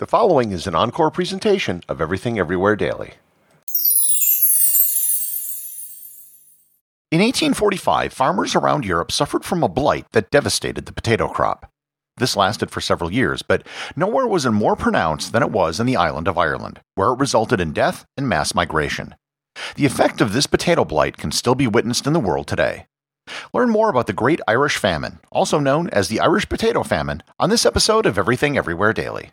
The following is an encore presentation of Everything Everywhere Daily. In 1845, farmers around Europe suffered from a blight that devastated the potato crop. This lasted for several years, but nowhere was it more pronounced than it was in the island of Ireland, where it resulted in death and mass migration. The effect of this potato blight can still be witnessed in the world today. Learn more about the Great Irish Famine, also known as the Irish Potato Famine, on this episode of Everything Everywhere Daily.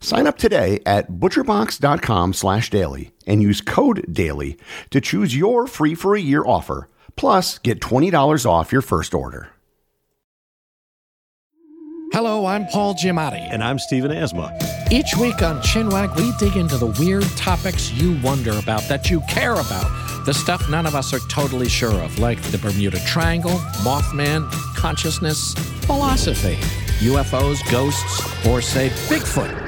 Sign up today at butcherbox.com slash daily and use code DAILY to choose your free for a year offer, plus get $20 off your first order. Hello, I'm Paul Giamatti. And I'm Stephen Asma. Each week on Chinwag, we dig into the weird topics you wonder about, that you care about, the stuff none of us are totally sure of, like the Bermuda Triangle, Mothman, consciousness, philosophy, UFOs, ghosts, or say Bigfoot.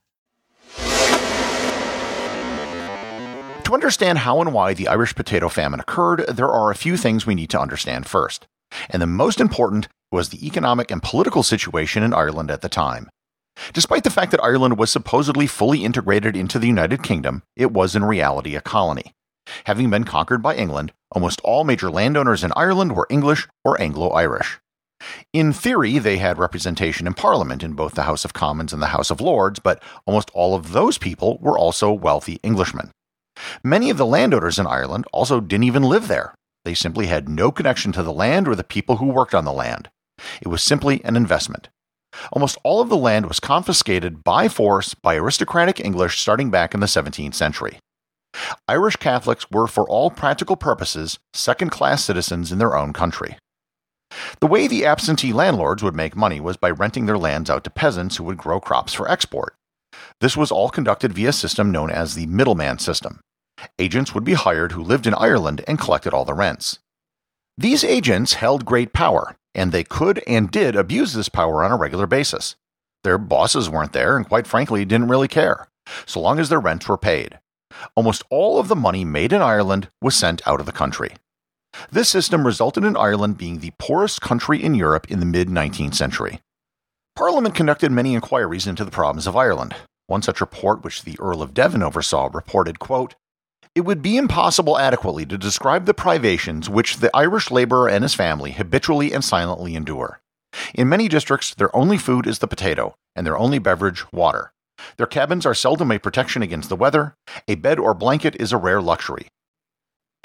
To understand how and why the Irish potato famine occurred, there are a few things we need to understand first. And the most important was the economic and political situation in Ireland at the time. Despite the fact that Ireland was supposedly fully integrated into the United Kingdom, it was in reality a colony. Having been conquered by England, almost all major landowners in Ireland were English or Anglo Irish. In theory, they had representation in Parliament in both the House of Commons and the House of Lords, but almost all of those people were also wealthy Englishmen. Many of the landowners in Ireland also didn't even live there. They simply had no connection to the land or the people who worked on the land. It was simply an investment. Almost all of the land was confiscated by force by aristocratic English starting back in the 17th century. Irish Catholics were, for all practical purposes, second class citizens in their own country. The way the absentee landlords would make money was by renting their lands out to peasants who would grow crops for export. This was all conducted via a system known as the middleman system. Agents would be hired who lived in Ireland and collected all the rents. These agents held great power, and they could and did abuse this power on a regular basis. Their bosses weren't there and, quite frankly, didn't really care, so long as their rents were paid. Almost all of the money made in Ireland was sent out of the country. This system resulted in Ireland being the poorest country in Europe in the mid 19th century. Parliament conducted many inquiries into the problems of Ireland. One such report, which the Earl of Devon oversaw, reported, quote, It would be impossible adequately to describe the privations which the Irish laborer and his family habitually and silently endure. In many districts, their only food is the potato, and their only beverage, water. Their cabins are seldom a protection against the weather. A bed or blanket is a rare luxury.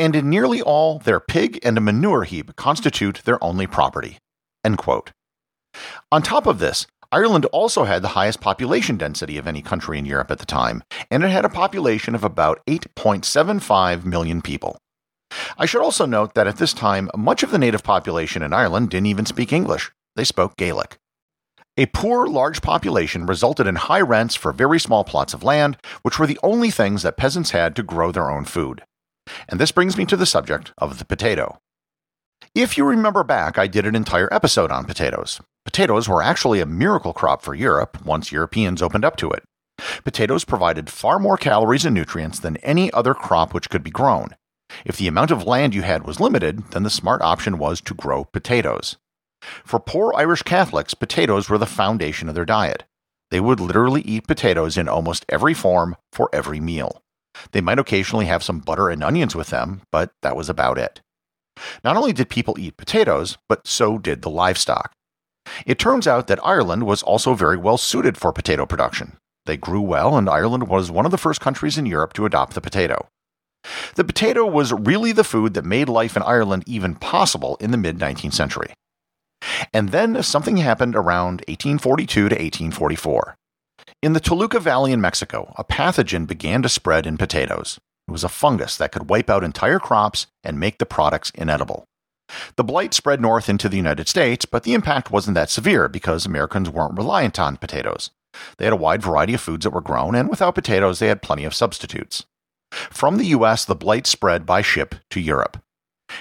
And in nearly all, their pig and a manure heap constitute their only property. On top of this, Ireland also had the highest population density of any country in Europe at the time, and it had a population of about 8.75 million people. I should also note that at this time, much of the native population in Ireland didn't even speak English, they spoke Gaelic. A poor, large population resulted in high rents for very small plots of land, which were the only things that peasants had to grow their own food. And this brings me to the subject of the potato. If you remember back, I did an entire episode on potatoes. Potatoes were actually a miracle crop for Europe once Europeans opened up to it. Potatoes provided far more calories and nutrients than any other crop which could be grown. If the amount of land you had was limited, then the smart option was to grow potatoes. For poor Irish Catholics, potatoes were the foundation of their diet. They would literally eat potatoes in almost every form for every meal. They might occasionally have some butter and onions with them, but that was about it. Not only did people eat potatoes, but so did the livestock. It turns out that Ireland was also very well suited for potato production. They grew well, and Ireland was one of the first countries in Europe to adopt the potato. The potato was really the food that made life in Ireland even possible in the mid 19th century. And then something happened around 1842 to 1844. In the Toluca Valley in Mexico, a pathogen began to spread in potatoes. It was a fungus that could wipe out entire crops and make the products inedible. The blight spread north into the United States, but the impact wasn't that severe because Americans weren't reliant on potatoes. They had a wide variety of foods that were grown, and without potatoes, they had plenty of substitutes. From the US, the blight spread by ship to Europe.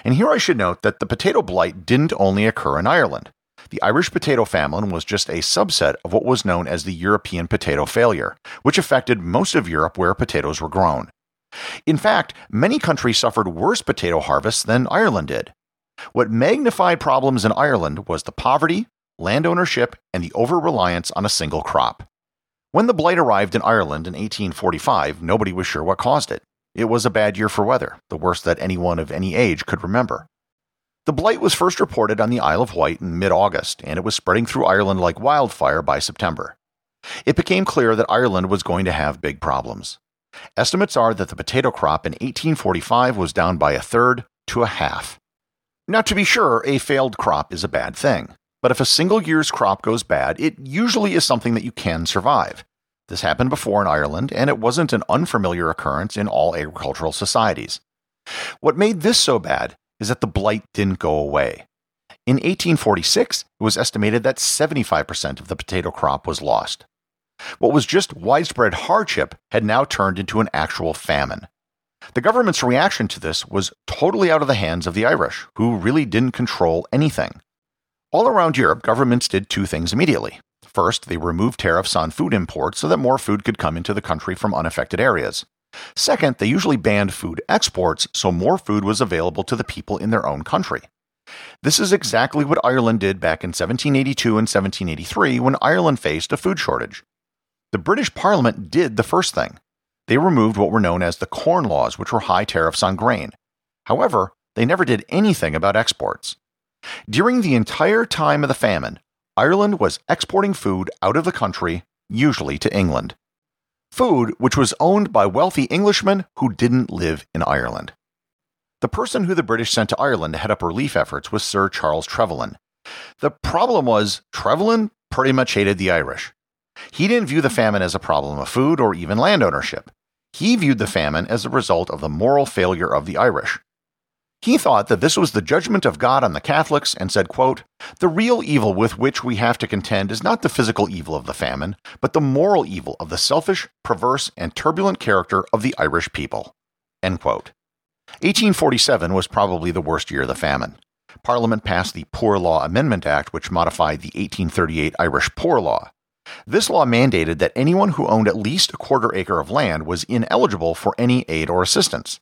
And here I should note that the potato blight didn't only occur in Ireland. The Irish potato famine was just a subset of what was known as the European potato failure, which affected most of Europe where potatoes were grown. In fact, many countries suffered worse potato harvests than Ireland did. What magnified problems in Ireland was the poverty, land ownership, and the over reliance on a single crop. When the blight arrived in Ireland in 1845, nobody was sure what caused it. It was a bad year for weather, the worst that anyone of any age could remember. The blight was first reported on the Isle of Wight in mid August, and it was spreading through Ireland like wildfire by September. It became clear that Ireland was going to have big problems. Estimates are that the potato crop in 1845 was down by a third to a half. Now, to be sure, a failed crop is a bad thing, but if a single year's crop goes bad, it usually is something that you can survive. This happened before in Ireland, and it wasn't an unfamiliar occurrence in all agricultural societies. What made this so bad is that the blight didn't go away. In 1846, it was estimated that 75% of the potato crop was lost. What was just widespread hardship had now turned into an actual famine. The government's reaction to this was totally out of the hands of the Irish, who really didn't control anything. All around Europe, governments did two things immediately. First, they removed tariffs on food imports so that more food could come into the country from unaffected areas. Second, they usually banned food exports so more food was available to the people in their own country. This is exactly what Ireland did back in 1782 and 1783 when Ireland faced a food shortage. The British Parliament did the first thing. They removed what were known as the Corn Laws, which were high tariffs on grain. However, they never did anything about exports. During the entire time of the famine, Ireland was exporting food out of the country, usually to England. Food which was owned by wealthy Englishmen who didn't live in Ireland. The person who the British sent to Ireland to head up relief efforts was Sir Charles Trevelyan. The problem was, Trevelyan pretty much hated the Irish. He didn't view the famine as a problem of food or even land ownership. He viewed the famine as a result of the moral failure of the Irish. He thought that this was the judgment of God on the Catholics and said, quote, The real evil with which we have to contend is not the physical evil of the famine, but the moral evil of the selfish, perverse, and turbulent character of the Irish people. End quote. 1847 was probably the worst year of the famine. Parliament passed the Poor Law Amendment Act, which modified the 1838 Irish Poor Law. This law mandated that anyone who owned at least a quarter acre of land was ineligible for any aid or assistance.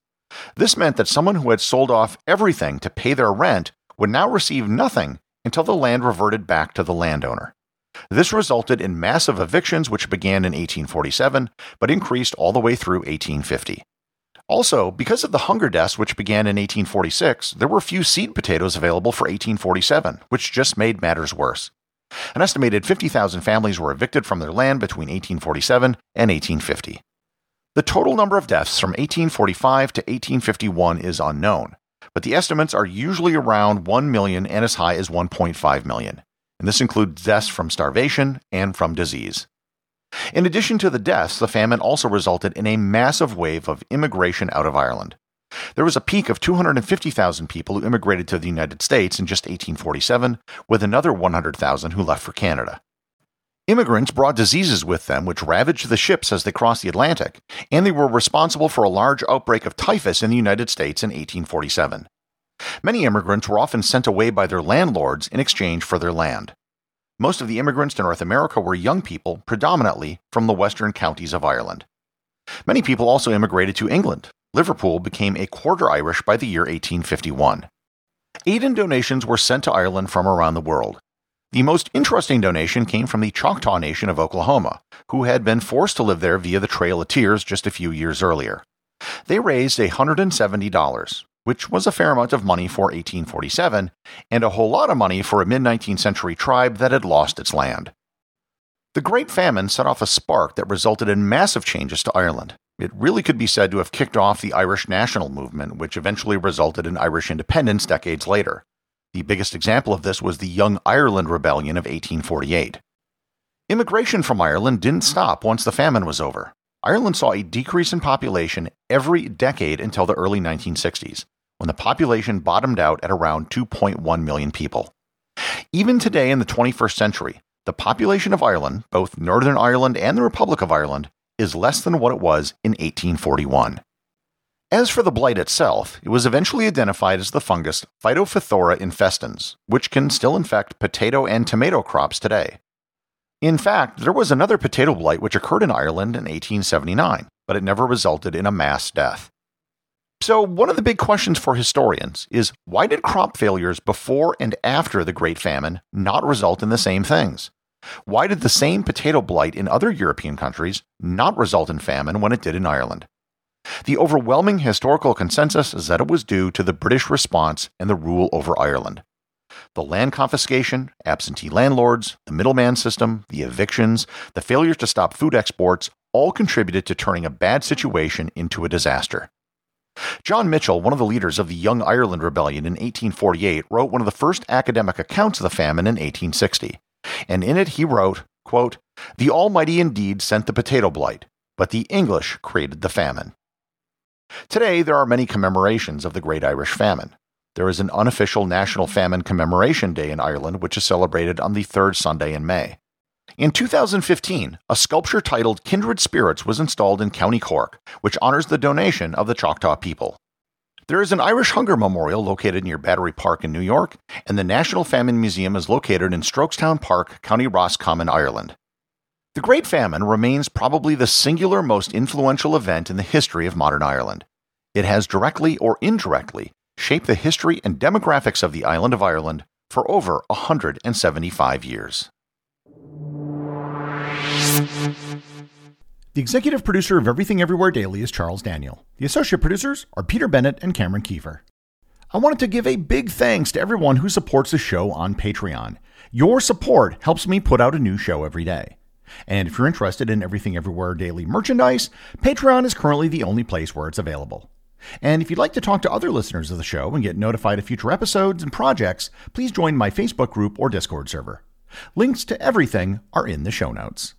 This meant that someone who had sold off everything to pay their rent would now receive nothing until the land reverted back to the landowner. This resulted in massive evictions, which began in 1847 but increased all the way through 1850. Also, because of the hunger deaths which began in 1846, there were few seed potatoes available for 1847, which just made matters worse. An estimated 50,000 families were evicted from their land between 1847 and 1850. The total number of deaths from 1845 to 1851 is unknown, but the estimates are usually around 1 million and as high as 1.5 million, and this includes deaths from starvation and from disease. In addition to the deaths, the famine also resulted in a massive wave of immigration out of Ireland. There was a peak of 250,000 people who immigrated to the United States in just 1847, with another 100,000 who left for Canada. Immigrants brought diseases with them which ravaged the ships as they crossed the Atlantic, and they were responsible for a large outbreak of typhus in the United States in 1847. Many immigrants were often sent away by their landlords in exchange for their land. Most of the immigrants to North America were young people, predominantly from the western counties of Ireland. Many people also immigrated to England. Liverpool became a quarter Irish by the year 1851. Aid and donations were sent to Ireland from around the world. The most interesting donation came from the Choctaw Nation of Oklahoma, who had been forced to live there via the Trail of Tears just a few years earlier. They raised $170, which was a fair amount of money for 1847, and a whole lot of money for a mid 19th century tribe that had lost its land. The Great Famine set off a spark that resulted in massive changes to Ireland. It really could be said to have kicked off the Irish national movement, which eventually resulted in Irish independence decades later. The biggest example of this was the Young Ireland Rebellion of 1848. Immigration from Ireland didn't stop once the famine was over. Ireland saw a decrease in population every decade until the early 1960s, when the population bottomed out at around 2.1 million people. Even today in the 21st century, the population of Ireland, both Northern Ireland and the Republic of Ireland, is less than what it was in 1841. As for the blight itself, it was eventually identified as the fungus Phytophthora infestans, which can still infect potato and tomato crops today. In fact, there was another potato blight which occurred in Ireland in 1879, but it never resulted in a mass death. So, one of the big questions for historians is why did crop failures before and after the Great Famine not result in the same things? Why did the same potato blight in other European countries not result in famine when it did in Ireland? The overwhelming historical consensus is that it was due to the British response and the rule over Ireland. The land confiscation, absentee landlords, the middleman system, the evictions, the failure to stop food exports all contributed to turning a bad situation into a disaster. John Mitchel, one of the leaders of the Young Ireland Rebellion in 1848, wrote one of the first academic accounts of the famine in 1860. And in it he wrote, quote, The Almighty indeed sent the potato blight, but the English created the famine. Today, there are many commemorations of the Great Irish Famine. There is an unofficial National Famine Commemoration Day in Ireland, which is celebrated on the third Sunday in May. In 2015, a sculpture titled Kindred Spirits was installed in County Cork, which honors the donation of the Choctaw people. There is an Irish Hunger Memorial located near Battery Park in New York, and the National Famine Museum is located in Strokestown Park, County Roscommon, Ireland. The Great Famine remains probably the singular most influential event in the history of modern Ireland. It has directly or indirectly shaped the history and demographics of the island of Ireland for over 175 years. The executive producer of Everything Everywhere Daily is Charles Daniel. The associate producers are Peter Bennett and Cameron Kieffer. I wanted to give a big thanks to everyone who supports the show on Patreon. Your support helps me put out a new show every day. And if you're interested in Everything Everywhere Daily merchandise, Patreon is currently the only place where it's available. And if you'd like to talk to other listeners of the show and get notified of future episodes and projects, please join my Facebook group or Discord server. Links to everything are in the show notes.